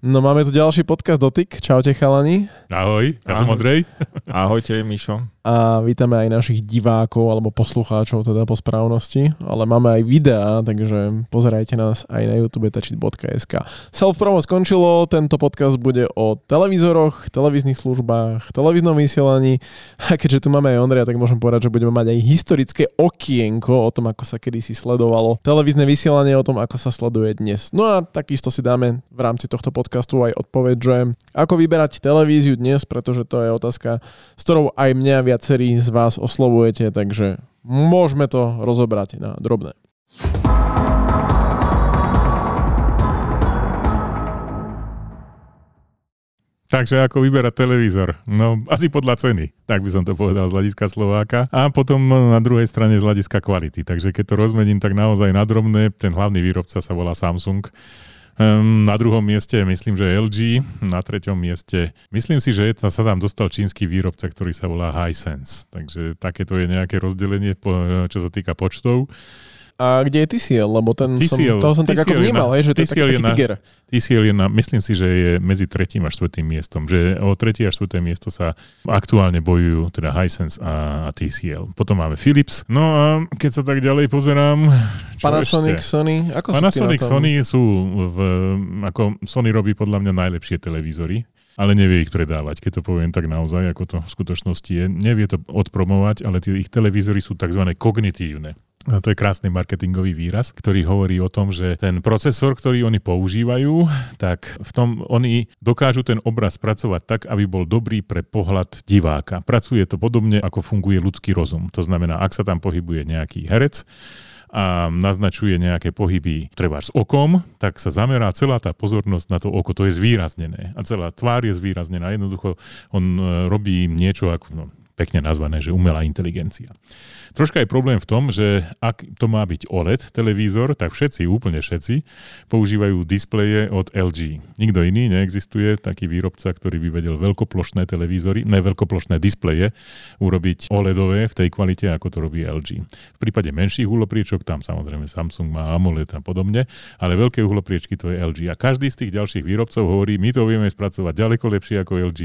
No máme tu ďalší podcast Dotyk. Čaute chalani. Ahoj, ja Ahoj. som Ondrej. Ahojte, Mišo. A vítame aj našich divákov alebo poslucháčov teda po správnosti, ale máme aj videá, takže pozerajte nás aj na youtube tačit.sk. Self-promo skončilo, tento podcast bude o televízoroch, televíznych službách, televíznom vysielaní a keďže tu máme aj Ondreja, tak môžem povedať, že budeme mať aj historické okienko o tom, ako sa kedysi sledovalo televízne vysielanie, o tom, ako sa sleduje dnes. No a takisto si dáme v rámci tohto podcastu aj odpoveď, že ako vyberať televíziu dnes, pretože to je otázka, s ktorou aj mňa viacerí z vás oslovujete, takže môžeme to rozobrať na drobné. Takže ako vyberať televízor? No asi podľa ceny, tak by som to povedal z hľadiska Slováka. A potom na druhej strane z hľadiska kvality. Takže keď to rozmením tak naozaj na drobné, ten hlavný výrobca sa volá Samsung na druhom mieste myslím, že LG, na treťom mieste myslím si, že sa tam dostal čínsky výrobca, ktorý sa volá Hisense. Takže takéto je nejaké rozdelenie, čo sa týka počtov. A kde je TCL? Lebo ten TCL, som, toho som TCL tak ako vnímal, že to TCL je taký, taký na, tiger. TCL je na, myslím si, že je medzi tretím a štvrtým miestom. Že o tretie a štvrté miesto sa aktuálne bojujú teda Hisense a, a TCL. Potom máme Philips. No a keď sa tak ďalej pozerám... Panasonic, ešte? Sony? Ako Panasonic, Sony sú v... Ako Sony robí podľa mňa najlepšie televízory ale nevie ich predávať, keď to poviem tak naozaj, ako to v skutočnosti je. Nevie to odpromovať, ale tie ich televízory sú tzv. kognitívne. A to je krásny marketingový výraz, ktorý hovorí o tom, že ten procesor, ktorý oni používajú, tak v tom oni dokážu ten obraz spracovať tak, aby bol dobrý pre pohľad diváka. Pracuje to podobne, ako funguje ľudský rozum. To znamená, ak sa tam pohybuje nejaký herec, a naznačuje nejaké pohyby treba s okom, tak sa zamerá celá tá pozornosť na to oko, to je zvýraznené a celá tvár je zvýraznená. Jednoducho on e, robí niečo ako, no, pekne nazvané, že umelá inteligencia. Troška je problém v tom, že ak to má byť OLED televízor, tak všetci, úplne všetci, používajú displeje od LG. Nikto iný neexistuje, taký výrobca, ktorý by vedel veľkoplošné televízory, ne veľkoplošné displeje, urobiť OLEDové v tej kvalite, ako to robí LG. V prípade menších uhlopriečok, tam samozrejme Samsung má AMOLED a podobne, ale veľké uhlopriečky to je LG. A každý z tých ďalších výrobcov hovorí, my to vieme spracovať ďaleko lepšie ako LG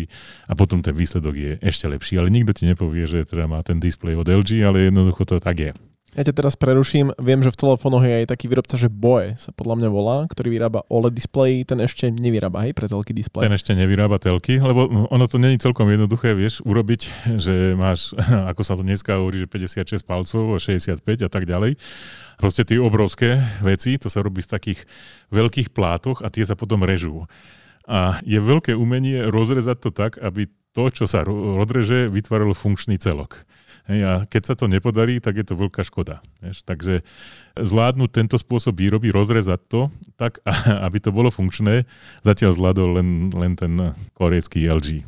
a potom ten výsledok je ešte lepší. Ale nikto ti nepovie, že teda má ten displej od LG, ale jednoducho to tak je. Ja ťa teraz preruším. Viem, že v telefónoch je aj taký výrobca, že Boe sa podľa mňa volá, ktorý vyrába OLED display, ten ešte nevyrába, hej, pre telky display. Ten ešte nevyrába telky, lebo ono to není celkom jednoduché, vieš, urobiť, že máš, ako sa to dneska hovorí, že 56 palcov, 65 a tak ďalej. Proste tie obrovské veci, to sa robí v takých veľkých plátoch a tie sa potom režú. A je veľké umenie rozrezať to tak, aby to, čo sa odreže, vytváralo funkčný celok. Hej, a keď sa to nepodarí, tak je to veľká škoda. Vieš? Takže zvládnuť tento spôsob výroby, rozrezať to tak, aby to bolo funkčné, zatiaľ zvládol len, len ten korejský LG.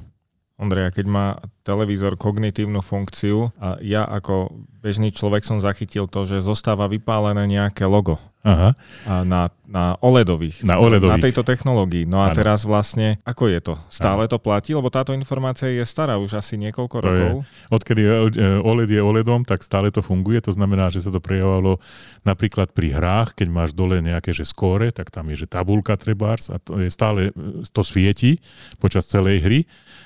Ondreja, keď má televízor kognitívnu funkciu a ja ako bežný človek som zachytil to, že zostáva vypálené nejaké logo Aha. A na, na OLEDových, na OLEDových. Na tejto technológii. No a ano. teraz vlastne, ako je to? Stále ano. to platí? Lebo táto informácia je stará už asi niekoľko to rokov. Je. Odkedy OLED je OLEDom, tak stále to funguje. To znamená, že sa to prejavovalo napríklad pri hrách, keď máš dole nejaké že skóre, tak tam je že tabulka trebárs a to je stále, to svieti počas celej hry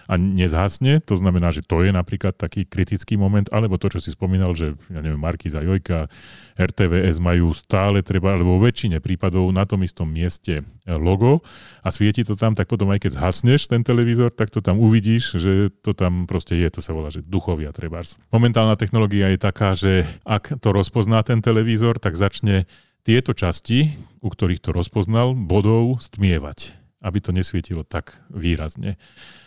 a nezhasne. To znamená, že to je napríklad taký kritický moment, alebo to, čo si spomínal, že ja neviem, Markiza Jojka, RTVS majú stále treba alebo vo väčšine prípadov na tom istom mieste logo a svieti to tam, tak potom aj keď zhasneš ten televízor, tak to tam uvidíš, že to tam proste je, to sa volá, že duchovia trebárs. Momentálna technológia je taká, že ak to rozpozná ten televízor, tak začne tieto časti, u ktorých to rozpoznal, bodov stmievať, aby to nesvietilo tak výrazne.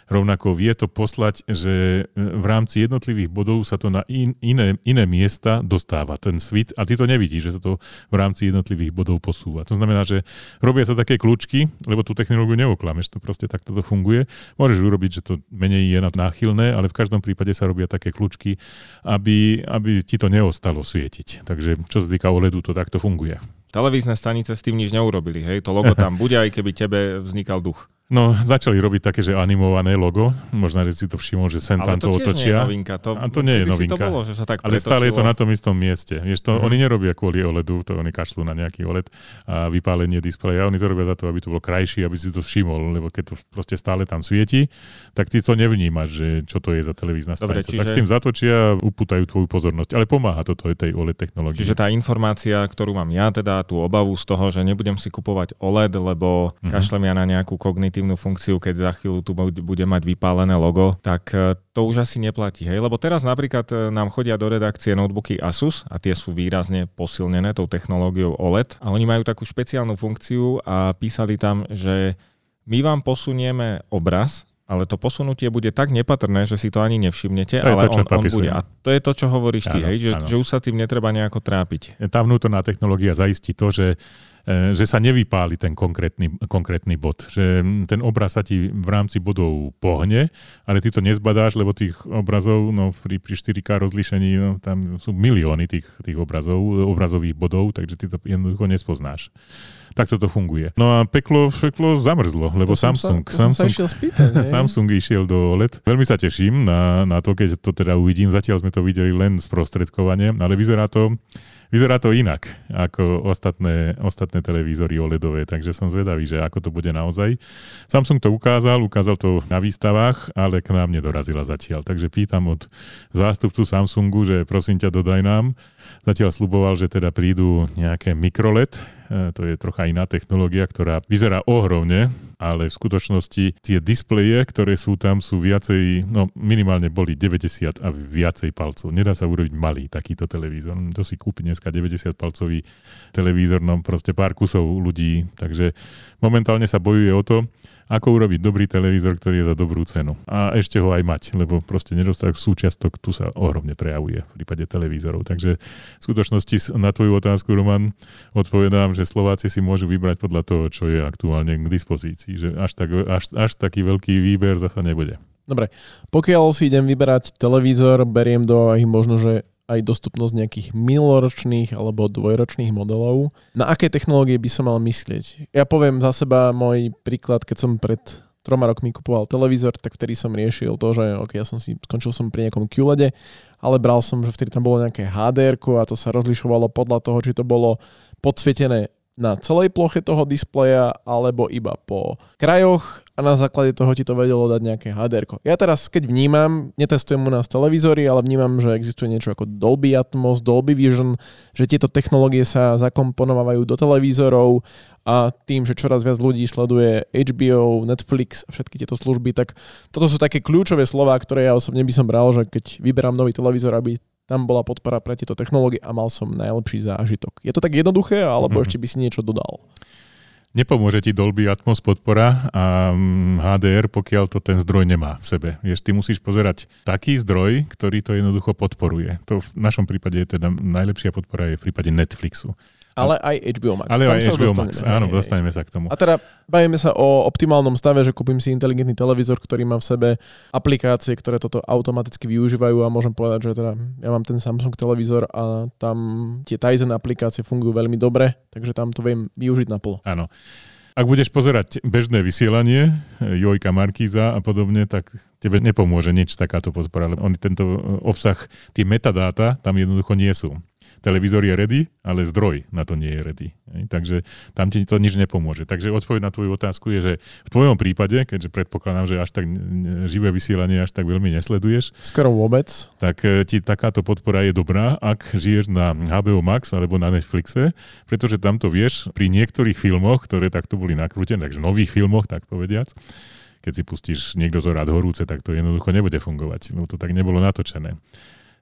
Rovnako vie to poslať, že e, v rámci jednotlivých bodov sa to na in, iné, iné miesta dostáva, ten svit, a ty to nevidíš, že sa to v rámci jednotlivých bodov posúva. To znamená, že robia sa také kľúčky, lebo tú technológiu neoklameš, to proste takto to funguje. Môžeš urobiť, že to menej je náchylné, ale v každom prípade sa robia také kľúčky, aby, aby ti to neostalo svietiť. Takže čo sa týka OLEDu, to takto funguje. Televízne stanice s tým nič neurobili, hej? To logo tam bude, aj keby tebe vznikal duch. No, začali robiť také, že animované logo. Možno, že si to všimol, že sem tam to, to otočia. Nie je novinka. To, a to nie je novinka. to bolo, že sa tak Ale stále je to na tom istom mieste. Vieš, to, mm. Oni nerobia kvôli OLEDu, to oni kašľú na nejaký OLED a vypálenie displeja. Oni to robia za to, aby to bolo krajšie, aby si to všimol, lebo keď to proste stále tam svieti, tak ty to nevnímaš, že čo to je za televízna stanica. Čiže... Tak s tým zatočia a upútajú tvoju pozornosť. Ale pomáha to tej OLED technológii. Čiže tá informácia, ktorú mám ja, teda tú obavu z toho, že nebudem si kupovať OLED, lebo mm-hmm. kašlem ja na nejakú kognitívnu funkciu, keď za chvíľu tu bude mať vypálené logo, tak e, to už asi neplatí. Hej? Lebo teraz napríklad e, nám chodia do redakcie notebooky Asus a tie sú výrazne posilnené tou technológiou OLED a oni majú takú špeciálnu funkciu a písali tam, že my vám posunieme obraz, ale to posunutie bude tak nepatrné, že si to ani nevšimnete, to ale to, on, on bude. A to je to, čo hovoríš ty, hej, že, že už sa tým netreba nejako trápiť. Tá vnútorná technológia zaistí to, že že sa nevypáli ten konkrétny, konkrétny bod. Že ten obraz sa ti v rámci bodov pohne, ale ty to nezbadáš, lebo tých obrazov no, pri, pri 4K rozlíšení no, tam sú milióny tých, tých obrazov, obrazových bodov, takže ty to jednoducho nespoznáš. Tak to funguje. No a peklo, peklo zamrzlo, lebo to Samsung, sa, Samsung, sa spýtať, Samsung išiel do OLED. Veľmi sa teším na, na to, keď to teda uvidím. Zatiaľ sme to videli len sprostredkovanie, ale vyzerá to Vyzerá to inak ako ostatné, ostatné televízory OLEDové, takže som zvedavý, že ako to bude naozaj. Samsung to ukázal, ukázal to na výstavách, ale k nám nedorazila zatiaľ. Takže pýtam od zástupcu Samsungu, že prosím ťa, dodaj nám. Zatiaľ sluboval, že teda prídu nejaké mikroLED, E, to je trocha iná technológia, ktorá vyzerá ohromne, ale v skutočnosti tie displeje, ktoré sú tam, sú viacej, no minimálne boli 90 a viacej palcov. Nedá sa urobiť malý takýto televízor. To si kúpi dneska 90 palcový televízor, no proste pár kusov ľudí, takže momentálne sa bojuje o to, ako urobiť dobrý televízor, ktorý je za dobrú cenu. A ešte ho aj mať, lebo proste nedostatok súčiastok tu sa ohromne prejavuje v prípade televízorov. Takže v skutočnosti na tvoju otázku, Roman, odpovedám, že Slováci si môžu vybrať podľa toho, čo je aktuálne k dispozícii. Že až, tak, až, až taký veľký výber zasa nebude. Dobre, pokiaľ si idem vyberať televízor, beriem do aj možno, že aj dostupnosť nejakých minuloročných alebo dvojročných modelov. Na aké technológie by som mal myslieť? Ja poviem za seba môj príklad, keď som pred troma rokmi kupoval televízor, tak vtedy som riešil to, že okay, ja som si, skončil som pri nejakom QLED, ale bral som, že vtedy tam bolo nejaké HDR a to sa rozlišovalo podľa toho, či to bolo podsvietené na celej ploche toho displeja alebo iba po krajoch a na základe toho ti to vedelo dať nejaké HDR. Ja teraz, keď vnímam, netestujem u nás televízory, ale vnímam, že existuje niečo ako Dolby Atmos, Dolby Vision, že tieto technológie sa zakomponovávajú do televízorov a tým, že čoraz viac ľudí sleduje HBO, Netflix a všetky tieto služby, tak toto sú také kľúčové slova, ktoré ja osobne by som bral, že keď vyberám nový televízor, aby tam bola podpora pre tieto technológie a mal som najlepší zážitok. Je to tak jednoduché, alebo mm-hmm. ešte by si niečo dodal? Nepomôže ti Dolby Atmos podpora a HDR, mm, pokiaľ to ten zdroj nemá v sebe. Vieš, ty musíš pozerať taký zdroj, ktorý to jednoducho podporuje. To v našom prípade je teda najlepšia podpora je v prípade Netflixu. Ale aj HBO Max. Ale Tam aj HBO Max, áno, dostaneme sa k tomu. A teda bavíme sa o optimálnom stave, že kúpim si inteligentný televízor, ktorý má v sebe aplikácie, ktoré toto automaticky využívajú a môžem povedať, že teda ja mám ten Samsung televízor a tam tie Tizen aplikácie fungujú veľmi dobre, takže tam to viem využiť naplno. Áno. Ak budeš pozerať bežné vysielanie, Jojka Markíza a podobne, tak tebe nepomôže nič takáto podpora, lebo oni tento obsah, tie metadáta tam jednoducho nie sú televízor je ready, ale zdroj na to nie je ready. Takže tam ti to nič nepomôže. Takže odpoveď na tvoju otázku je, že v tvojom prípade, keďže predpokladám, že až tak živé vysielanie až tak veľmi nesleduješ, skoro vôbec, tak e, ti takáto podpora je dobrá, ak žiješ na HBO Max alebo na Netflixe, pretože tam to vieš pri niektorých filmoch, ktoré takto boli nakrútené, takže nových filmoch, tak povediac, keď si pustíš niekto to rád horúce, tak to jednoducho nebude fungovať. No to tak nebolo natočené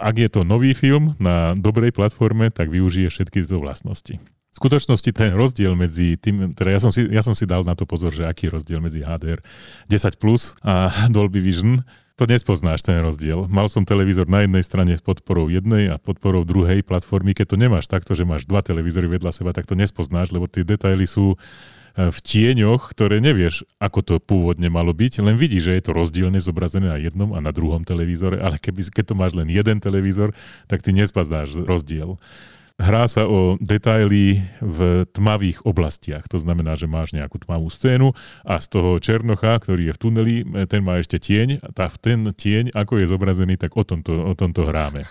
ak je to nový film na dobrej platforme, tak využije všetky tieto vlastnosti. V skutočnosti ten rozdiel medzi tým, teda ja som, si, ja som si dal na to pozor, že aký rozdiel medzi HDR 10 Plus a Dolby Vision, to nespoznáš ten rozdiel. Mal som televízor na jednej strane s podporou jednej a podporou druhej platformy. Keď to nemáš takto, že máš dva televízory vedľa seba, tak to nespoznáš, lebo tie detaily sú v tieňoch, ktoré nevieš, ako to pôvodne malo byť, len vidíš, že je to rozdielne zobrazené na jednom a na druhom televízore, ale keby, keď to máš len jeden televízor, tak ty nespaznáš rozdiel. Hrá sa o detaily v tmavých oblastiach. To znamená, že máš nejakú tmavú scénu a z toho Černocha, ktorý je v tuneli, ten má ešte tieň. Tá, ten tieň, ako je zobrazený, tak o tomto, o tomto hráme.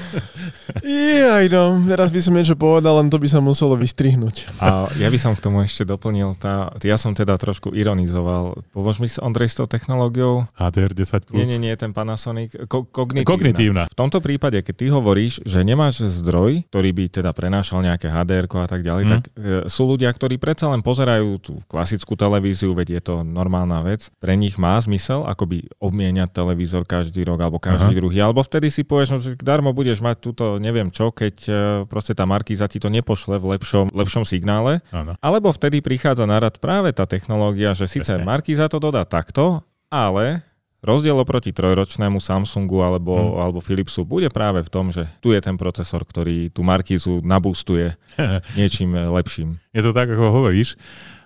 Jaj, no, teraz by som niečo povedal, len to by sa muselo vystrihnúť. A ja by som k tomu ešte doplnil, tá, ja som teda trošku ironizoval. Pomôž mi, Ondrej, s tou technológiou? HDR 10+. Nie, nie, nie, ten Panasonic. Ko- kognitívna. kognitívna. V tomto prípade, keď ty hovoríš, že nemáš zdroj, ktorý by teda prenášal nejaké HDR a tak ďalej, mm. tak e, sú ľudia, ktorí predsa len pozerajú tú klasickú televíziu, veď je to normálna vec. Pre nich má zmysel akoby obmieniať televízor každý rok alebo každý Aha. druhý. Alebo vtedy si povieš, no, že darmo budeš mať túto neviem čo, keď e, proste tá markíza ti to nepošle v lepšom, lepšom signále. Ano. Alebo vtedy prichádza na rad práve tá technológia, že síce markíza to dodá takto, ale Rozdiel oproti trojročnému Samsungu alebo, hmm. alebo Philipsu bude práve v tom, že tu je ten procesor, ktorý tú markízu nabústuje niečím lepším. Je to tak, ako hovoríš.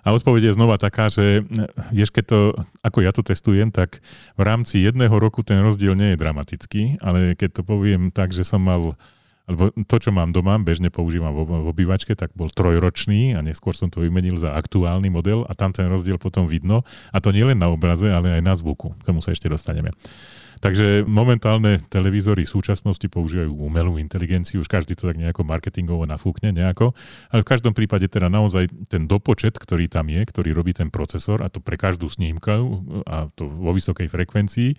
A odpoveď je znova taká, že vieš, keď to, ako ja to testujem, tak v rámci jedného roku ten rozdiel nie je dramatický, ale keď to poviem tak, že som mal lebo to, čo mám doma, bežne používam v obývačke, tak bol trojročný a neskôr som to vymenil za aktuálny model a tam ten rozdiel potom vidno. A to nie len na obraze, ale aj na zvuku. K tomu sa ešte dostaneme. Takže momentálne televízory v súčasnosti používajú umelú inteligenciu, už každý to tak nejako marketingovo nafúkne nejako, ale v každom prípade teda naozaj ten dopočet, ktorý tam je, ktorý robí ten procesor, a to pre každú snímku a to vo vysokej frekvencii,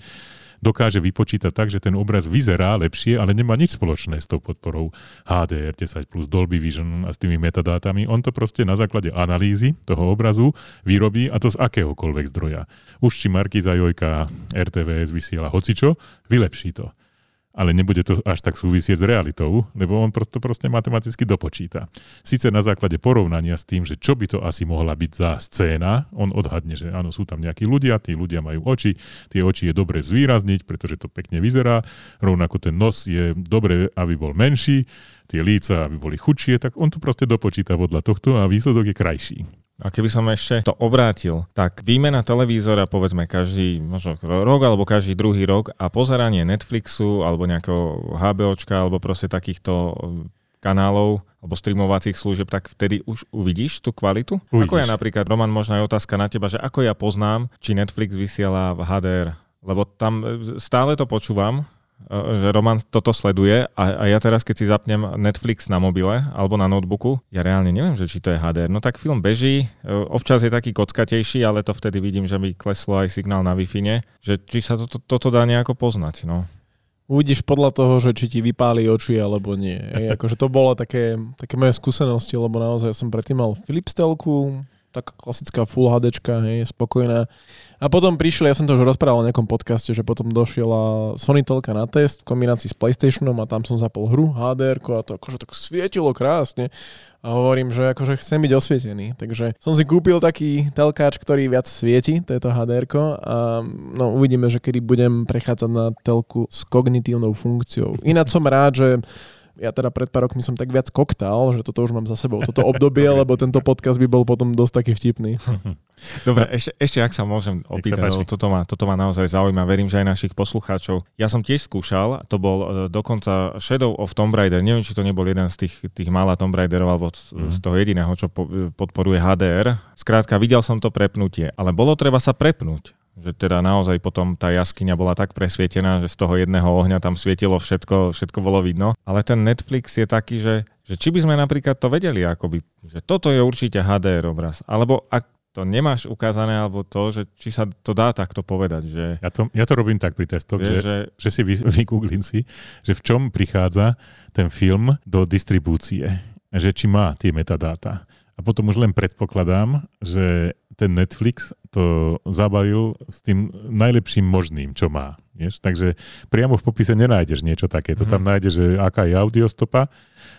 dokáže vypočítať tak, že ten obraz vyzerá lepšie, ale nemá nič spoločné s tou podporou HDR10 plus Dolby Vision a s tými metadátami. On to proste na základe analýzy toho obrazu vyrobí a to z akéhokoľvek zdroja. Už či Markiza Jojka, RTVS vysiela hocičo, vylepší to ale nebude to až tak súvisieť s realitou, lebo on to proste matematicky dopočíta. Sice na základe porovnania s tým, že čo by to asi mohla byť za scéna, on odhadne, že áno, sú tam nejakí ľudia, tí ľudia majú oči, tie oči je dobre zvýrazniť, pretože to pekne vyzerá, rovnako ten nos je dobre, aby bol menší, tie líca, aby boli chudšie, tak on to proste dopočíta podľa tohto a výsledok je krajší. A keby som ešte to obrátil, tak výmena televízora povedzme každý možno rok alebo každý druhý rok a pozeranie Netflixu alebo nejakého HBOčka alebo proste takýchto um, kanálov alebo streamovacích služieb, tak vtedy už uvidíš tú kvalitu? Uvidíš. Ako ja napríklad, Roman, možno je otázka na teba, že ako ja poznám, či Netflix vysiela v HDR, lebo tam e, stále to počúvam, že Roman toto sleduje a, a ja teraz, keď si zapnem Netflix na mobile alebo na notebooku, ja reálne neviem, že či to je HDR. No tak film beží, občas je taký kockatejší, ale to vtedy vidím, že mi kleslo aj signál na wi že či sa toto, toto dá nejako poznať. No. Uvidíš podľa toho, že či ti vypáli oči alebo nie. Akože to bolo také, také moje skúsenosti, lebo naozaj som predtým mal Philips telku, taká klasická Full HD, hej, spokojná. A potom prišli, ja som to už rozprával v nejakom podcaste, že potom došiela Sony telka na test v kombinácii s PlayStationom a tam som zapol hru HDR a to akože tak svietilo krásne. A hovorím, že akože chcem byť osvietený. Takže som si kúpil taký telkáč, ktorý viac svieti, to je to HDR a no, uvidíme, že kedy budem prechádzať na telku s kognitívnou funkciou. Ináč som rád, že ja teda pred pár rokmi som tak viac koktal, že toto už mám za sebou, toto obdobie, lebo tento podcast by bol potom dosť taký vtipný. Dobre, ešte, ešte ak sa môžem opýtať, toto ma, toto ma naozaj zaujíma, verím, že aj našich poslucháčov. Ja som tiež skúšal, to bol e, dokonca Shadow of Tomb Raider, neviem, či to nebol jeden z tých, tých mála Tomb Raiderov, alebo z, mm. z toho jediného, čo po, podporuje HDR. Skrátka, videl som to prepnutie, ale bolo treba sa prepnúť že teda naozaj potom tá jaskyňa bola tak presvietená, že z toho jedného ohňa tam svietilo všetko, všetko bolo vidno. Ale ten Netflix je taký, že, že či by sme napríklad to vedeli, akoby, že toto je určite HDR obraz. Alebo ak to nemáš ukázané, alebo to, že či sa to dá takto povedať. Že... Ja, to, ja to robím tak pri testoch, že, že, že si vy, vygooglím si, že v čom prichádza ten film do distribúcie. Že či má tie metadáta. A potom už len predpokladám, že ten Netflix to zabalil s tým najlepším možným, čo má. Vieš? Takže priamo v popise nenájdeš niečo také. To tam mhm. nájdeš, že aká je audiostopa,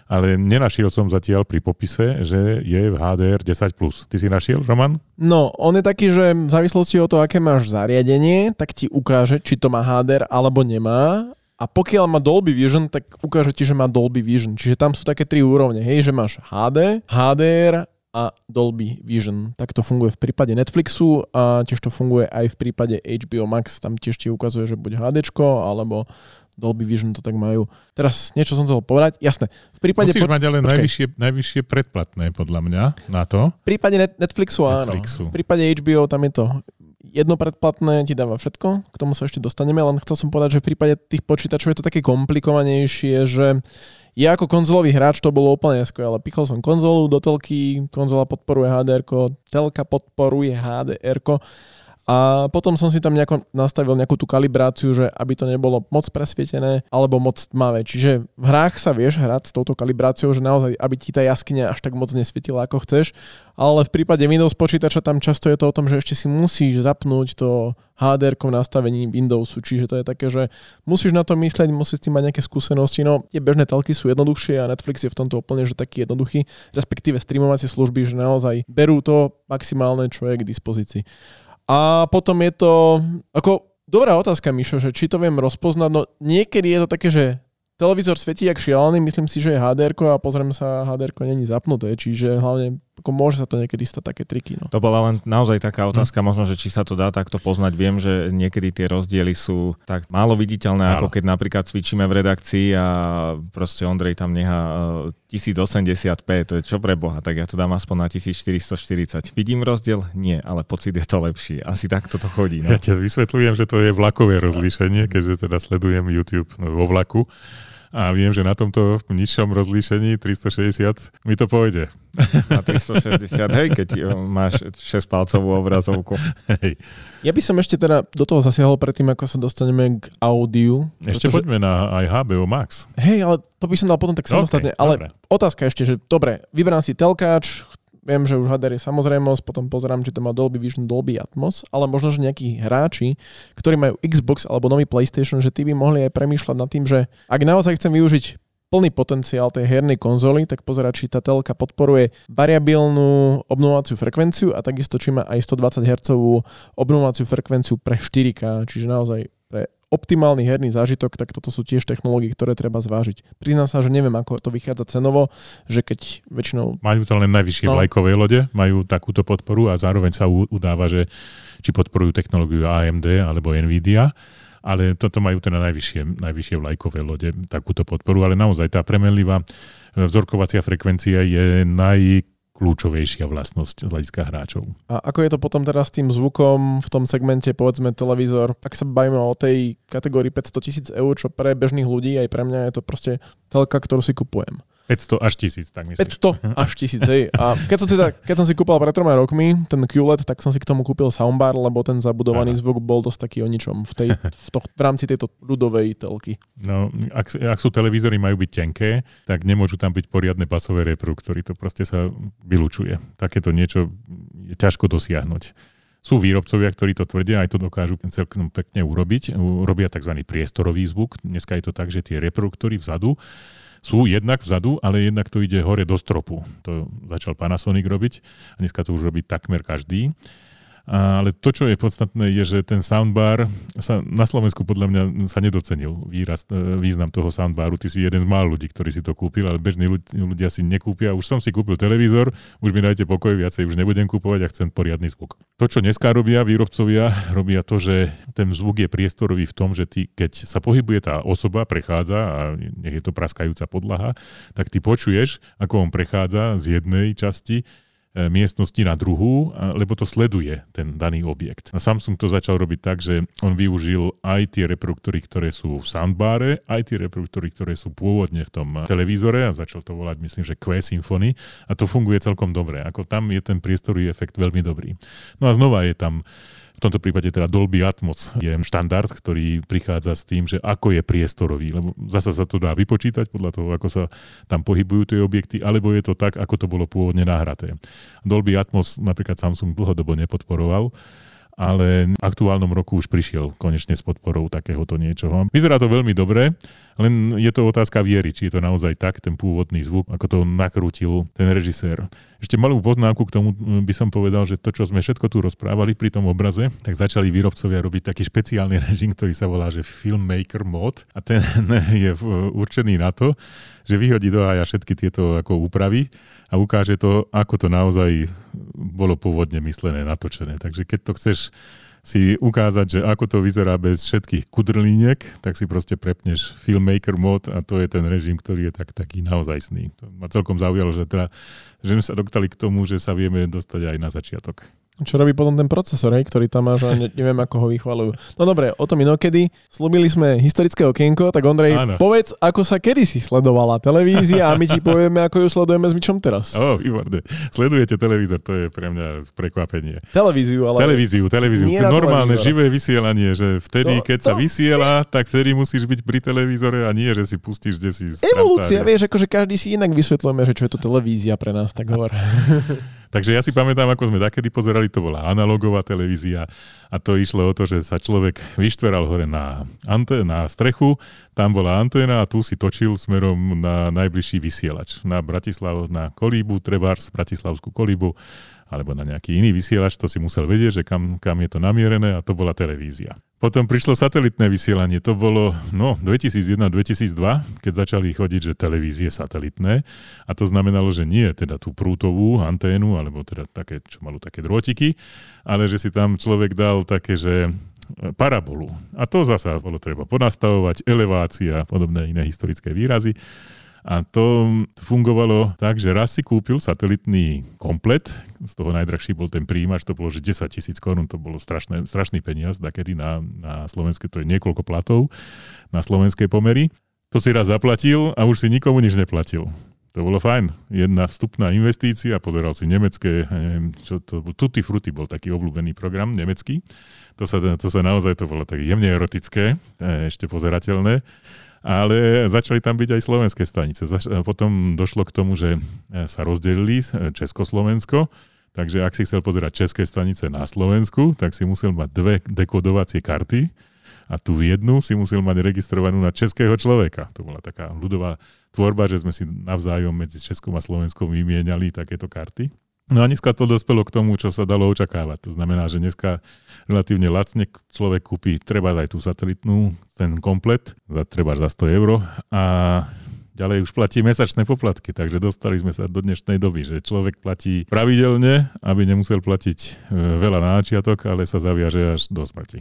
ale nenašiel som zatiaľ pri popise, že je v HDR 10+. Ty si našiel, Roman? No, on je taký, že v závislosti od toho, aké máš zariadenie, tak ti ukáže, či to má HDR alebo nemá. A pokiaľ má Dolby Vision, tak ukáže ti, že má Dolby Vision. Čiže tam sú také tri úrovne. Hej, že máš HD, HDR a Dolby Vision. Tak to funguje v prípade Netflixu a tiež to funguje aj v prípade HBO Max. Tam tiež ti ukazuje, že buď HD alebo Dolby Vision to tak majú. Teraz niečo som chcel povedať. Jasné. V prípade Musíš po... mať ale najvyššie, najvyššie predplatné podľa mňa na to. V prípade Net- Netflixu, Netflixu áno. V prípade HBO tam je to jedno predplatné ti dáva všetko, k tomu sa ešte dostaneme, len chcel som povedať, že v prípade tých počítačov je to také komplikovanejšie, že ja ako konzolový hráč to bolo úplne skvelé. Pichol som konzolu do telky, konzola podporuje HDR, telka podporuje HDR a potom som si tam nejako nastavil nejakú tú kalibráciu, že aby to nebolo moc presvietené alebo moc tmavé. Čiže v hrách sa vieš hrať s touto kalibráciou, že naozaj, aby ti tá jaskyňa až tak moc nesvietila ako chceš. Ale v prípade Windows počítača tam často je to o tom, že ešte si musíš zapnúť to HDR nastavení Windowsu, čiže to je také, že musíš na to myslieť, musíš s tým mať nejaké skúsenosti. No, tie bežné telky sú jednoduchšie a Netflix je v tomto úplne že taký jednoduchý, respektíve streamovacie služby, že naozaj berú to maximálne, čo je k dispozícii. A potom je to, ako dobrá otázka, Mišo, že či to viem rozpoznať, no niekedy je to také, že televízor svietí jak šialený, myslím si, že je HDR a pozriem sa, HDR není zapnuté, čiže hlavne ako môže sa to niekedy stať také triky. No. To bola len naozaj taká otázka, hm. možno, že či sa to dá takto poznať. Viem, že niekedy tie rozdiely sú tak málo viditeľné, Áno. ako keď napríklad cvičíme v redakcii a proste Ondrej tam nechá 1080p, e, to je čo pre Boha, tak ja to dám aspoň na 1440. Vidím rozdiel? Nie, ale pocit je to lepší. Asi takto to chodí. No. Ja ťa vysvetľujem, že to je vlakové rozlíšenie, keďže teda sledujem YouTube vo vlaku a viem, že na tomto nižšom rozlíšení 360 mi to pôjde. Na 360, hej, keď e, máš 6-palcovú obrazovku. Hej. Ja by som ešte teda do toho zasiahol predtým, ako sa dostaneme k audiu. Ešte pretože... poďme na aj HBO Max. Hej, ale to by som dal potom tak samostatne. Okay, ale dobre. otázka ešte, že dobre, vyberám si telkáč, viem, že už HDR je samozrejmosť, potom pozerám, či to má Dolby Vision, Dolby Atmos, ale možno, že nejakí hráči, ktorí majú Xbox alebo nový PlayStation, že tí by mohli aj premýšľať nad tým, že ak naozaj chcem využiť plný potenciál tej hernej konzoly, tak pozerať, či tá telka podporuje variabilnú obnovaciu frekvenciu a takisto, či má aj 120 Hz obnovaciu frekvenciu pre 4K, čiže naozaj optimálny herný zážitok, tak toto sú tiež technológie, ktoré treba zvážiť. Priznám sa, že neviem, ako to vychádza cenovo, že keď väčšinou... Majú to len najvyššie no. vlajkové lode, majú takúto podporu a zároveň sa udáva, že či podporujú technológiu AMD alebo Nvidia ale toto majú teda najvyššie, najvyššie vlajkové lode, takúto podporu, ale naozaj tá premenlivá vzorkovacia frekvencia je naj kľúčovejšia vlastnosť z hľadiska hráčov. A ako je to potom teraz s tým zvukom v tom segmente, povedzme televízor, tak sa bavíme o tej kategórii 500 tisíc eur, čo pre bežných ľudí, aj pre mňa je to proste telka, ktorú si kupujem. 500 až 1000, tak myslím. 500 až 1000, hej. A keď som si, tak, keď som si kúpil pred troma rokmi ten QLED, tak som si k tomu kúpil soundbar, lebo ten zabudovaný Aha. zvuk bol dosť taký o ničom v, tej, v, to, v rámci tejto ľudovej telky. No, ak, ak sú televízory majú byť tenké, tak nemôžu tam byť poriadne basové reproduktory, to proste sa vylučuje. Takéto niečo je ťažko dosiahnuť. Sú výrobcovia, ktorí to tvrdia, aj to dokážu celkom pekne urobiť. Robia tzv. priestorový zvuk. Dneska je to tak, že tie reproduktory vzadu sú jednak vzadu, ale jednak to ide hore do stropu. To začal Panasonic robiť a dneska to už robí takmer každý. Ale to, čo je podstatné, je, že ten soundbar sa na Slovensku podľa mňa sa nedocenil výraz, e, význam toho soundbaru. Ty si jeden z málo ľudí, ktorí si to kúpil, ale bežní ľudia si nekúpia. Už som si kúpil televízor, už mi dajte pokoj, viacej už nebudem kúpovať a chcem poriadny zvuk. To, čo dneska robia výrobcovia, robia to, že ten zvuk je priestorový v tom, že ty, keď sa pohybuje tá osoba, prechádza a nech je to praskajúca podlaha, tak ty počuješ, ako on prechádza z jednej časti miestnosti na druhú, lebo to sleduje ten daný objekt. A Samsung to začal robiť tak, že on využil aj tie reproduktory, ktoré sú v soundbare, aj tie reproduktory, ktoré sú pôvodne v tom televízore a začal to volať, myslím, že Q Symphony a to funguje celkom dobre. Ako tam je ten priestorový efekt veľmi dobrý. No a znova je tam v tomto prípade teda Dolby Atmos je štandard, ktorý prichádza s tým, že ako je priestorový, lebo zasa sa to dá vypočítať podľa toho, ako sa tam pohybujú tie objekty, alebo je to tak, ako to bolo pôvodne nahraté. Dolby Atmos napríklad Samsung dlhodobo nepodporoval, ale v aktuálnom roku už prišiel konečne s podporou takéhoto niečoho. Vyzerá to veľmi dobre, len je to otázka viery, či je to naozaj tak, ten pôvodný zvuk, ako to nakrútil ten režisér. Ešte malú poznámku k tomu by som povedal, že to, čo sme všetko tu rozprávali pri tom obraze, tak začali výrobcovia robiť taký špeciálny režim, ktorý sa volá, že Filmmaker Mod a ten je určený na to, že vyhodí do aja všetky tieto ako úpravy a ukáže to, ako to naozaj bolo pôvodne myslené, natočené. Takže keď to chceš si ukázať, že ako to vyzerá bez všetkých kudrlíniek, tak si proste prepneš filmmaker mod a to je ten režim, ktorý je tak, taký naozajstný. To ma celkom zaujalo, že, teda, že sme sa doktali k tomu, že sa vieme dostať aj na začiatok. Čo robí potom ten procesor, hej, ktorý tam máš a ne, neviem, ako ho vychvalujú. No dobre, o tom inokedy. Slúbili sme historické okienko, tak Ondrej, Áno. povedz, ako sa kedysi sledovala televízia a my ti povieme, ako ju sledujeme s Mičom teraz. O, oh, výborné. Sledujete televízor, to je pre mňa prekvapenie. Televíziu, ale... Televíziu, televíziu. Nie Normálne televízor. živé vysielanie, že vtedy, to, keď to... sa vysiela, tak vtedy musíš byť pri televízore a nie, že si pustíš kde si... Evolúcia, vieš, akože každý si inak vysvetlujeme, že čo je to televízia pre nás, tak hovor. Takže ja si pamätám, ako sme takedy pozerali, to bola analogová televízia a to išlo o to, že sa človek vyštveral hore na, ante, na strechu, tam bola anténa a tu si točil smerom na najbližší vysielač. Na Bratislav, na Kolíbu, Trebárs, Bratislavskú Kolíbu alebo na nejaký iný vysielač, to si musel vedieť, že kam, kam je to namierené a to bola televízia. Potom prišlo satelitné vysielanie, to bolo no, 2001-2002, keď začali chodiť, že televízie satelitné a to znamenalo, že nie teda tú prútovú anténu, alebo teda také, čo malo také drôtiky, ale že si tam človek dal také, že e, parabolu. A to zasa bolo treba ponastavovať, elevácia a podobné iné historické výrazy. A to fungovalo tak, že raz si kúpil satelitný komplet, z toho najdrahší bol ten príjimač, to bolo že 10 tisíc korún, to bolo strašné, strašný peniaz, takedy na, na slovenské, to je niekoľko platov na slovenskej pomery. To si raz zaplatil a už si nikomu nič neplatil. To bolo fajn. Jedna vstupná investícia, pozeral si nemecké, neviem, čo to bol, Tutti Frutti bol taký obľúbený program nemecký. To sa, to sa naozaj, to bolo také jemne erotické, ešte pozerateľné ale začali tam byť aj slovenské stanice. Potom došlo k tomu, že e, sa rozdelili e, Československo, takže ak si chcel pozerať české stanice na Slovensku, tak si musel mať dve dekodovacie karty a tú jednu si musel mať registrovanú na českého človeka. To bola taká ľudová tvorba, že sme si navzájom medzi Českom a Slovenskom vymieniali takéto karty. No a dneska to dospelo k tomu, čo sa dalo očakávať. To znamená, že dneska relatívne lacne človek kúpi treba aj tú satelitnú, ten komplet, za, treba za 100 eur a ďalej už platí mesačné poplatky, takže dostali sme sa do dnešnej doby, že človek platí pravidelne, aby nemusel platiť e, veľa na začiatok, ale sa zaviaže až do smrti.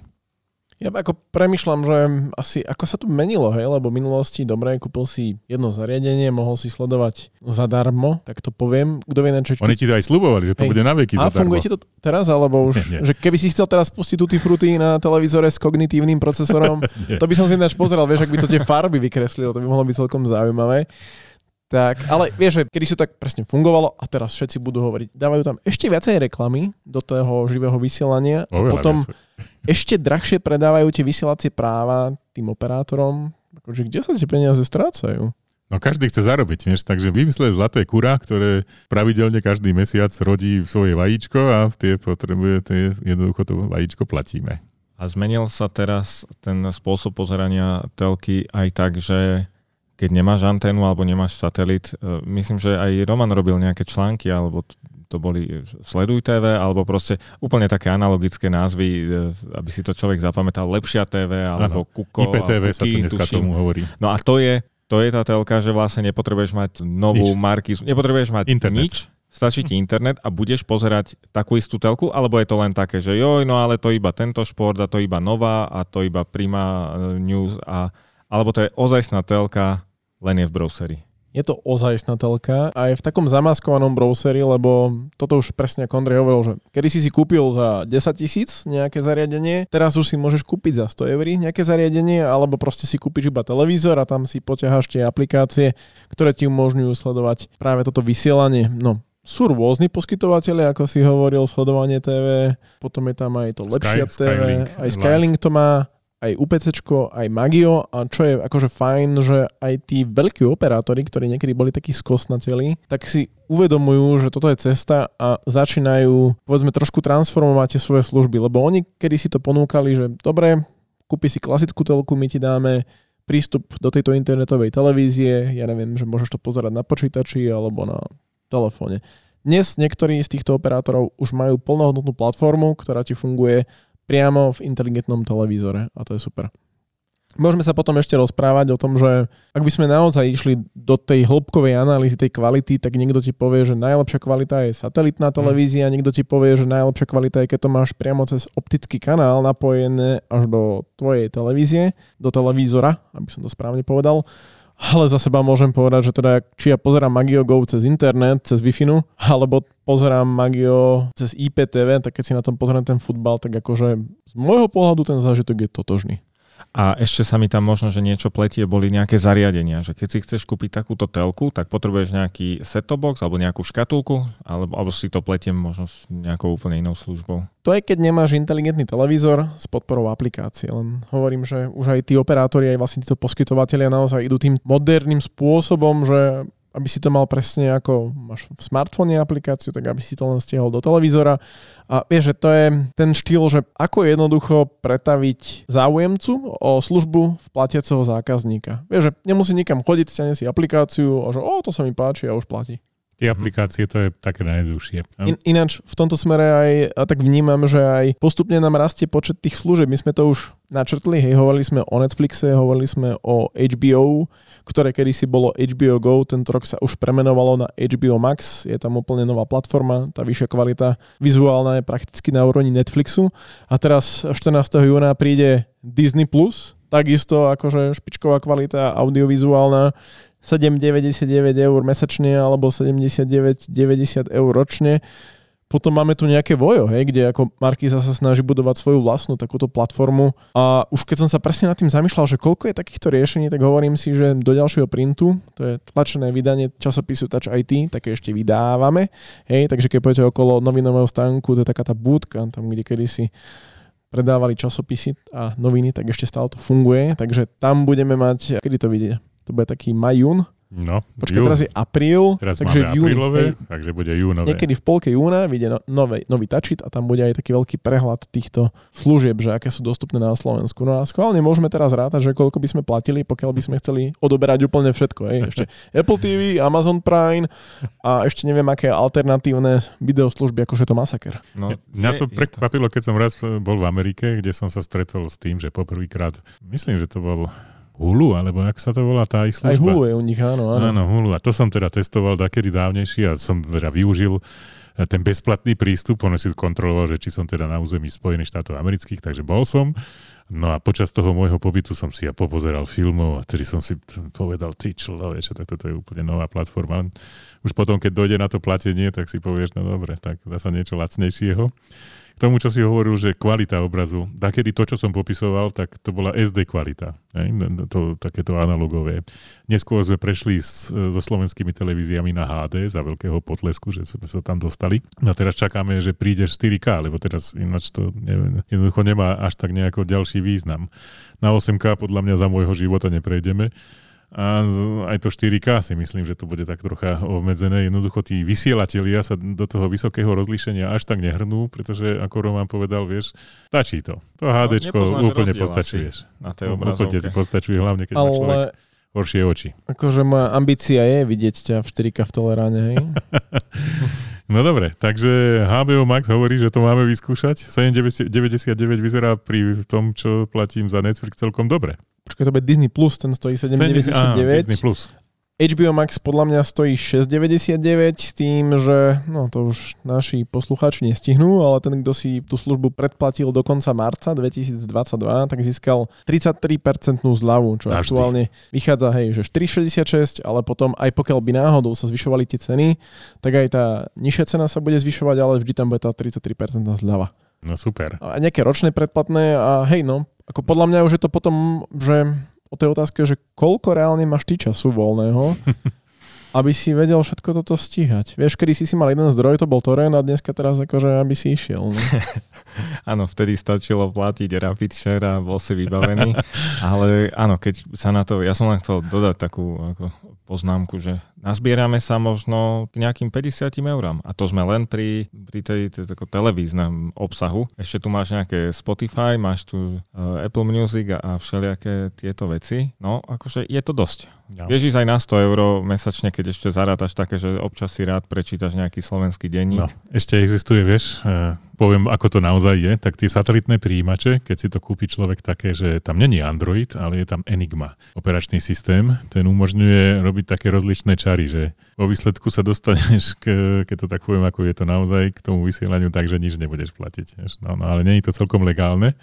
Ja ako premyšľam, že asi ako sa to menilo, hej, lebo v minulosti, dobre, kúpil si jedno zariadenie, mohol si sledovať zadarmo, tak to poviem. Kto vie, čo... Oni ti to aj slubovali, že to hej. bude na veky zadarmo. A funguje ti to teraz, alebo už, nie, nie. že keby si chcel teraz pustiť tutti fruty na televízore s kognitívnym procesorom, to by som si ináč pozeral, vieš, ak by to tie farby vykreslilo, to by mohlo byť celkom zaujímavé. Tak, ale vieš, že kedy sa tak presne fungovalo a teraz všetci budú hovoriť, dávajú tam ešte viacej reklamy do toho živého vysielania a potom viacej. ešte drahšie predávajú tie vysielacie práva tým operátorom. Akože kde sa tie peniaze strácajú? No každý chce zarobiť, vieš, takže vymysleli zlaté kura, ktoré pravidelne každý mesiac rodí svoje vajíčko a tie potrebuje, tie jednoducho to vajíčko platíme. A zmenil sa teraz ten spôsob pozerania telky aj tak, že keď nemáš anténu alebo nemáš satelit. E, myslím, že aj Roman robil nejaké články, alebo to boli Sleduj TV, alebo proste úplne také analogické názvy, e, aby si to človek zapamätal. Lepšia TV, alebo ano. Kuko. IPTV sa to dneska tuším. tomu hovorí. No a to je, to je tá telka, že vlastne nepotrebuješ mať novú markizu, nepotrebuješ mať internet. nič, stačí ti internet a budeš pozerať takú istú telku, alebo je to len také, že joj, no ale to iba tento šport a to iba nová a to iba Prima e, News a alebo to je ozajstná telka len je v browseri. Je to ozajstná telka a je v takom zamaskovanom browseri, lebo toto už presne ako Ondrej hovoril, že kedy si si kúpil za 10 tisíc nejaké zariadenie, teraz už si môžeš kúpiť za 100 eur nejaké zariadenie, alebo proste si kúpiš iba televízor a tam si poťaháš tie aplikácie, ktoré ti umožňujú sledovať práve toto vysielanie. No, sú rôzni poskytovateľe, ako si hovoril, sledovanie TV, potom je tam aj to lepšia Sky, TV, Skylink, aj Skylink to má, aj UPC, aj Magio a čo je akože fajn, že aj tí veľkí operátori, ktorí niekedy boli takí skosnateli, tak si uvedomujú, že toto je cesta a začínajú povedzme trošku transformovať tie svoje služby, lebo oni kedy si to ponúkali, že dobre, kúpi si klasickú telku, my ti dáme prístup do tejto internetovej televízie, ja neviem, že môžeš to pozerať na počítači alebo na telefóne. Dnes niektorí z týchto operátorov už majú plnohodnotnú platformu, ktorá ti funguje priamo v inteligentnom televízore a to je super. Môžeme sa potom ešte rozprávať o tom, že ak by sme naozaj išli do tej hĺbkovej analýzy tej kvality, tak niekto ti povie, že najlepšia kvalita je satelitná mhm. televízia, mm. niekto ti povie, že najlepšia kvalita je, keď to máš priamo cez optický kanál napojené až do tvojej televízie, do televízora, aby som to správne povedal. Ale za seba môžem povedať, že teda či ja pozerám Magio Go cez internet, cez wi alebo pozerám Magio cez IPTV, tak keď si na tom pozriem ten futbal, tak akože z môjho pohľadu ten zážitok je totožný. A ešte sa mi tam možno, že niečo pletie, boli nejaké zariadenia, že keď si chceš kúpiť takúto telku, tak potrebuješ nejaký set-top box alebo nejakú škatulku, alebo, alebo si to pletiem možno s nejakou úplne inou službou. To je, keď nemáš inteligentný televízor s podporou aplikácie. Len hovorím, že už aj tí operátori, aj vlastne títo poskytovateľia naozaj idú tým moderným spôsobom, že aby si to mal presne ako máš v smartfóne aplikáciu, tak aby si to len stiahol do televízora. A vieš, že to je ten štýl, že ako jednoducho pretaviť záujemcu o službu v platiaceho zákazníka. Vieš, že nemusí nikam chodiť, stiahne si aplikáciu a že o, to sa mi páči a už platí. Tie aplikácie, to je také najjednoduchšie. In, ináč v tomto smere aj a tak vnímam, že aj postupne nám rastie počet tých služieb. My sme to už načrtli, hej, hovorili sme o Netflixe, hovorili sme o HBO, ktoré kedysi bolo HBO Go, tento rok sa už premenovalo na HBO Max, je tam úplne nová platforma, tá vyššia kvalita vizuálna je prakticky na úrovni Netflixu a teraz 14. júna príde Disney+, Plus, takisto akože špičková kvalita audiovizuálna, 7,99 eur mesačne alebo 79,90 eur ročne. Potom máme tu nejaké vojo, hej, kde ako Markíza sa snaží budovať svoju vlastnú takúto platformu. A už keď som sa presne nad tým zamýšľal, že koľko je takýchto riešení, tak hovorím si, že do ďalšieho printu, to je tlačené vydanie časopisu Touch IT, také ešte vydávame. Hej, takže keď pôjdete okolo novinového stánku, to je taká tá búdka, tam kde kedysi predávali časopisy a noviny, tak ešte stále to funguje. Takže tam budeme mať, kedy to vidieť? to bude taký majún. No, Počkaj, teraz je apríl, teraz takže máme jún, aprílové, hej, takže bude júnové. Niekedy v polke júna vyjde no, nový, nový tačit a tam bude aj taký veľký prehľad týchto služieb, že aké sú dostupné na Slovensku. No a schválne môžeme teraz rátať, že koľko by sme platili, pokiaľ by sme chceli odoberať úplne všetko. Hej. Ešte Apple TV, Amazon Prime a ešte neviem, aké alternatívne videoslužby, akože to masaker. No, Mňa to prekvapilo, keď som raz bol v Amerike, kde som sa stretol s tým, že poprvýkrát, myslím, že to bol Hulu, alebo jak sa to volá tá ich služba? Aj Hulu je u nich, áno. Áno, áno Hulu. A to som teda testoval takedy dávnejšie a som teda využil eh, ten bezplatný prístup, on si kontroloval, že či som teda na území Spojených štátov amerických, takže bol som. No a počas toho môjho pobytu som si ja popozeral filmov a vtedy som si povedal, ty človeče, tak toto je úplne nová platforma. Už potom, keď dojde na to platenie, tak si povieš, no dobre, tak dá sa niečo lacnejšieho tomu, čo si hovoril, že kvalita obrazu. Takedy to, čo som popisoval, tak to bola SD kvalita. To, takéto analogové. Neskôr sme prešli s, so slovenskými televíziami na HD za veľkého potlesku, že sme sa tam dostali. No a teraz čakáme, že príde 4K, lebo teraz ináč to neviem, jednoducho nemá až tak nejako ďalší význam. Na 8K podľa mňa za môjho života neprejdeme a aj to 4K si myslím, že to bude tak trocha obmedzené. Jednoducho tí vysielatelia sa do toho vysokého rozlíšenia až tak nehrnú, pretože ako Roman povedal, vieš, stačí to. To HD no, úplne postačuješ. Na tej obrazovke. Úplne ti postačuje, hlavne keď Ale... má človek horšie oči. Akože moja ambícia je vidieť ťa v 4K v Teleráne, hej? no dobre, takže HBO Max hovorí, že to máme vyskúšať. 7,99 vyzerá pri tom, čo platím za Netflix celkom dobre. Počkaj, to bude Disney Plus, ten stojí 7,99. Disney Plus. HBO Max podľa mňa stojí 6,99 s tým, že no to už naši poslucháči nestihnú, ale ten, kto si tú službu predplatil do konca marca 2022, tak získal 33% zľavu, čo Až aktuálne ty. vychádza, hej, že 4,66, ale potom aj pokiaľ by náhodou sa zvyšovali tie ceny, tak aj tá nižšia cena sa bude zvyšovať, ale vždy tam bude tá 33% zľava. No super. A nejaké ročné predplatné a hej no, ako podľa mňa už je to potom, že o tej otázke, že koľko reálne máš ty času voľného, aby si vedel všetko toto stíhať. Vieš, kedy si si mal jeden zdroj, to bol Torrent a dneska teraz akože, aby si išiel. No. áno, vtedy stačilo platiť Rapid Share a bol si vybavený. Ale áno, keď sa na to, ja som len chcel dodať takú ako poznámku, že nazbierame sa možno k nejakým 50 eurám. A to sme len pri, pri tej, tej, tej televíznom obsahu. Ešte tu máš nejaké Spotify, máš tu uh, Apple Music a, a všelijaké tieto veci. No, akože je to dosť. No. Vieš ísť aj na 100 eur mesačne, keď ešte zarátaš také, že občas si rád prečítaš nejaký slovenský denník. No, ešte existuje, vieš, uh, poviem, ako to naozaj je, tak tie satelitné príjimače, keď si to kúpi človek také, že tam není Android, ale je tam Enigma, operačný systém, ten umožňuje robiť také rozličné čary, že vo výsledku sa dostaneš, k, keď to tak poviem, ako je to naozaj, k tomu vysielaniu tak, že nič nebudeš platiť. No, no ale nie je to celkom legálne.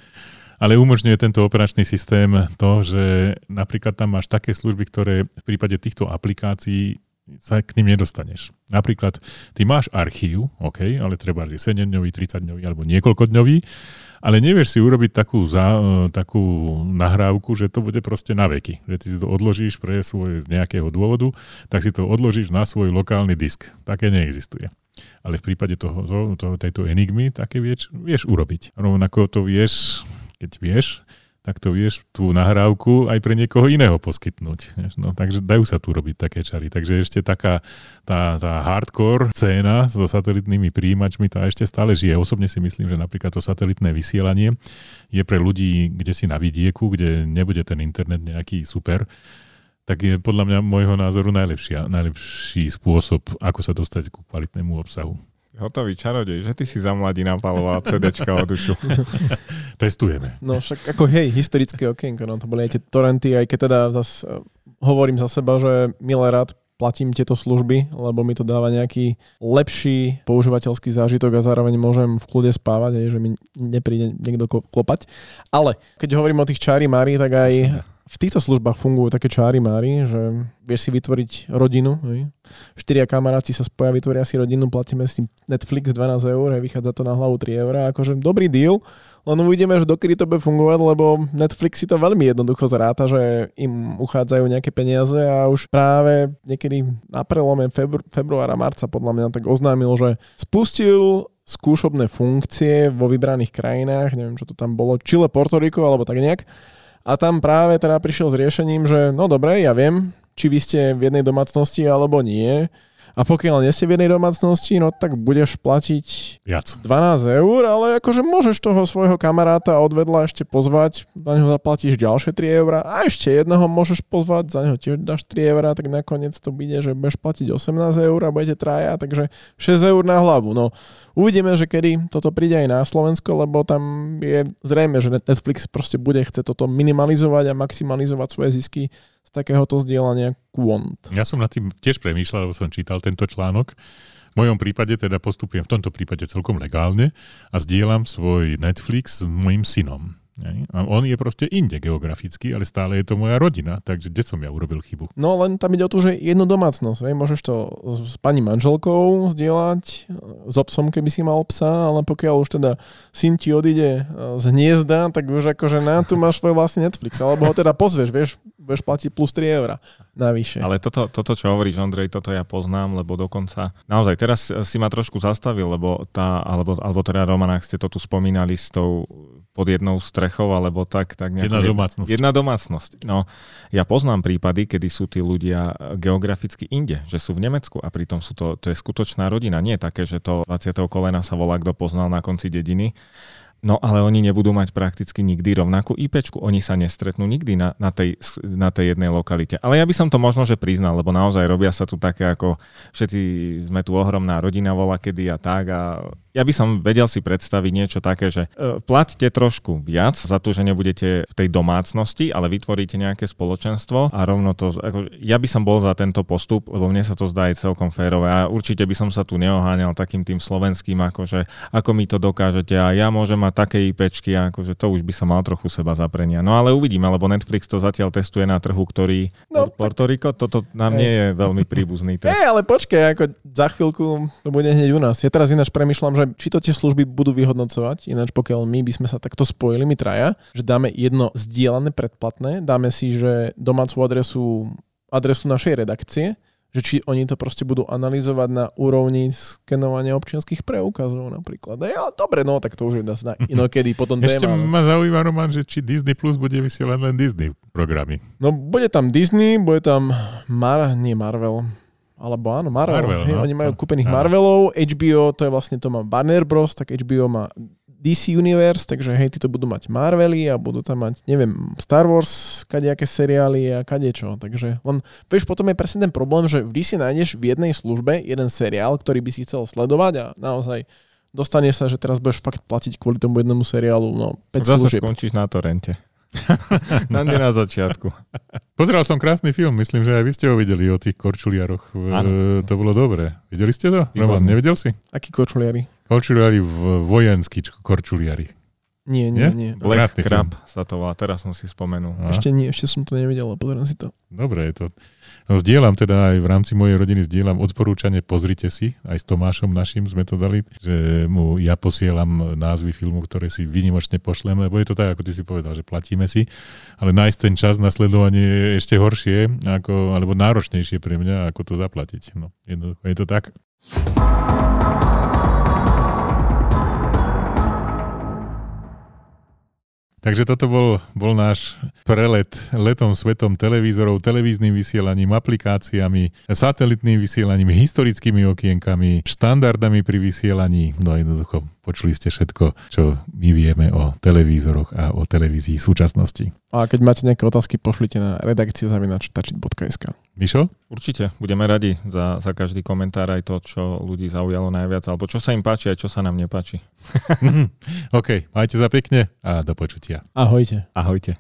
Ale umožňuje tento operačný systém to, že napríklad tam máš také služby, ktoré v prípade týchto aplikácií sa k ním nedostaneš. Napríklad, ty máš archív, OK, ale treba je 7-dňový, 30-dňový alebo niekoľkodňový, ale nevieš si urobiť takú, za, takú nahrávku, že to bude proste na veky. Že ty si to odložíš pre svoj z nejakého dôvodu, tak si to odložíš na svoj lokálny disk. Také neexistuje. Ale v prípade toho, to, to, tejto enigmy také vieš, vieš urobiť. Rovnako to vieš keď vieš, tak to vieš tú nahrávku aj pre niekoho iného poskytnúť. No, takže dajú sa tu robiť také čary. Takže ešte taká tá, tá hardcore scéna so satelitnými príjimačmi, tá ešte stále žije. Osobne si myslím, že napríklad to satelitné vysielanie je pre ľudí, kde si na vidieku, kde nebude ten internet nejaký super, tak je podľa mňa môjho názoru najlepší, najlepší spôsob, ako sa dostať ku kvalitnému obsahu. Hotový čarodej, že ty si za mladí napaloval CDčka o dušu. Testujeme. No však ako hej, historické okienko, no to boli aj tie torrenty, aj keď teda zas uh, hovorím za seba, že milé rád platím tieto služby, lebo mi to dáva nejaký lepší používateľský zážitok a zároveň môžem v kľude spávať, aj, že mi nepríde niekto klopať. Ale keď hovorím o tých čári Mári, tak aj v týchto službách fungujú také čári mári, že vieš si vytvoriť rodinu. Hej. Štyria kamaráti sa spoja, vytvoria si rodinu, platíme si Netflix 12 eur, hej, vychádza to na hlavu 3 eur. Akože dobrý deal, len uvidíme, že dokedy to bude fungovať, lebo Netflix si to veľmi jednoducho zráta, že im uchádzajú nejaké peniaze a už práve niekedy na prelome febru- februára, marca podľa mňa tak oznámil, že spustil skúšobné funkcie vo vybraných krajinách, neviem, čo to tam bolo, Chile, Porto Rico alebo tak nejak, a tam práve teda prišiel s riešením, že no dobre, ja viem, či vy ste v jednej domácnosti alebo nie. A pokiaľ nie ste v jednej domácnosti, no tak budeš platiť Viac. 12 eur, ale akože môžeš toho svojho kamaráta odvedla ešte pozvať, za neho zaplatíš ďalšie 3 eur a ešte jedného môžeš pozvať, za neho tiež dáš 3 eur, tak nakoniec to bude, že budeš platiť 18 eur a budete traja, takže 6 eur na hlavu. No uvidíme, že kedy toto príde aj na Slovensko, lebo tam je zrejme, že Netflix proste bude chce toto minimalizovať a maximalizovať svoje zisky z takéhoto zdieľania kvont. Ja som nad tým tiež premýšľal, lebo som čítal tento článok. V mojom prípade teda postupujem v tomto prípade celkom legálne a zdieľam svoj Netflix s mojim synom. A on je proste inde geograficky, ale stále je to moja rodina, takže kde som ja urobil chybu? No len tam ide o to, že jednu domácnosť, vej? môžeš to s pani manželkou zdieľať, s obsom, keby si mal psa, ale pokiaľ už teda syn ti odíde z hniezda, tak už akože na tu máš svoj vlastný Netflix, alebo ho teda pozvieš, vieš, budeš platiť plus 3 eurá navyše. Ale toto, toto, čo hovoríš, Ondrej, toto ja poznám, lebo dokonca, naozaj, teraz si ma trošku zastavil, lebo tá, alebo, alebo teda Roman, ak ste to tu spomínali s tou pod jednou strechou, alebo tak. tak jedna domácnosť. Jedna domácnosť. No, ja poznám prípady, kedy sú tí ľudia geograficky inde, že sú v Nemecku a pritom sú to, to je skutočná rodina. Nie také, že to 20. kolena sa volá, kto poznal na konci dediny, No ale oni nebudú mať prakticky nikdy rovnakú IP, oni sa nestretnú nikdy na, na, tej, na tej jednej lokalite. Ale ja by som to možno, že priznal, lebo naozaj robia sa tu také ako všetci sme tu ohromná rodina vola kedy a tak a ja by som vedel si predstaviť niečo také, že e, plaťte trošku viac za to, že nebudete v tej domácnosti, ale vytvoríte nejaké spoločenstvo a rovno to, ako, ja by som bol za tento postup, lebo mne sa to zdá aj celkom férové a určite by som sa tu neoháňal takým tým slovenským, akože ako mi to dokážete a ja môžem mať také IPčky, akože to už by som mal trochu seba zaprenia. No ale uvidíme, lebo Netflix to zatiaľ testuje na trhu, ktorý no, Porto Rico, toto nám nie je veľmi príbuzný. Hej, ale počkaj, ako za chvíľku to bude hneď u nás. Ja teraz ináč premyšľam, že či to tie služby budú vyhodnocovať, ináč pokiaľ my by sme sa takto spojili, my traja, že dáme jedno zdieľané predplatné, dáme si, že domácu adresu, adresu našej redakcie, že či oni to proste budú analyzovať na úrovni skenovania občianských preukazov napríklad. Ja, dobre, no tak to už je na inokedy potom Ešte téma. ma zaujíma, Roman, že či Disney Plus bude vysielať len Disney programy. No bude tam Disney, bude tam Mar, nie Marvel, Alebo áno, Marvel. Marvel, hej, no, oni majú kúpených áno. Marvelov, HBO, to je vlastne to má Banner Bros, tak HBO má DC Universe, takže hej, títo budú mať Marvely a budú tam mať, neviem, Star Wars, kadejaké seriály a kadečo. Takže len, vieš, potom je presne ten problém, že vždy si nájdeš v jednej službe jeden seriál, ktorý by si chcel sledovať a naozaj dostane sa, že teraz budeš fakt platiť kvôli tomu jednému seriálu, no 5 Zase služieb. skončíš na torrente. na nie na začiatku. Pozeral som krásny film, myslím, že aj vy ste ho videli o tých korčuliaroch. Áno. To bolo dobré. Videli ste to? Výborné. Roman, nevidel si? Akí kočuliari? Korčuliari v vojenskí korčuliari. Nie, nie, Nie? nie. Black Krásny Crab sa to volá, teraz som si spomenul. A? Ešte nie, ešte som to nevidel, ale pozriem si to. Dobre je to. No, zdieľam teda aj v rámci mojej rodiny, zdieľam odporúčanie, pozrite si, aj s Tomášom našim sme to dali, že mu ja posielam názvy filmu, ktoré si vynimočne pošlem, lebo je to tak, ako ty si povedal, že platíme si, ale nájsť ten čas na sledovanie je ešte horšie, ako, alebo náročnejšie pre mňa, ako to zaplatiť. No, jednoducho je to tak. Takže toto bol, bol náš prelet letom svetom televízorov, televíznym vysielaním, aplikáciami, satelitným vysielaním, historickými okienkami, štandardami pri vysielaní. No jednoducho počuli ste všetko, čo my vieme o televízoroch a o televízii súčasnosti. A keď máte nejaké otázky, pošlite na redakcia.tačit.sk Mišo? Určite, budeme radi za, za každý komentár aj to, čo ľudí zaujalo najviac, alebo čo sa im páči, aj čo sa nám nepáči. OK, majte sa pekne a do počutia. Ahojte. Ahojte.